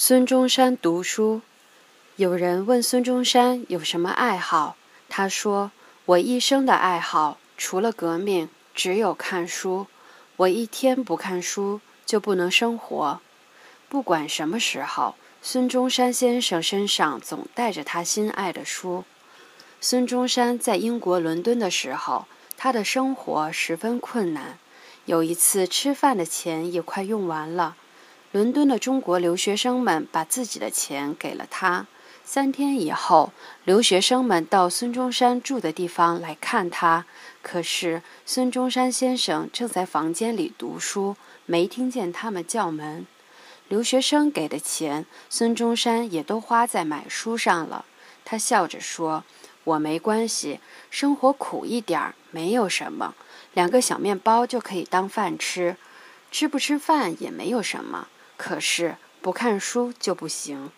孙中山读书。有人问孙中山有什么爱好，他说：“我一生的爱好，除了革命，只有看书。我一天不看书，就不能生活。”不管什么时候，孙中山先生身上总带着他心爱的书。孙中山在英国伦敦的时候，他的生活十分困难。有一次吃饭的钱也快用完了。伦敦的中国留学生们把自己的钱给了他。三天以后，留学生们到孙中山住的地方来看他，可是孙中山先生正在房间里读书，没听见他们叫门。留学生给的钱，孙中山也都花在买书上了。他笑着说：“我没关系，生活苦一点儿没有什么，两个小面包就可以当饭吃，吃不吃饭也没有什么。”可是不看书就不行。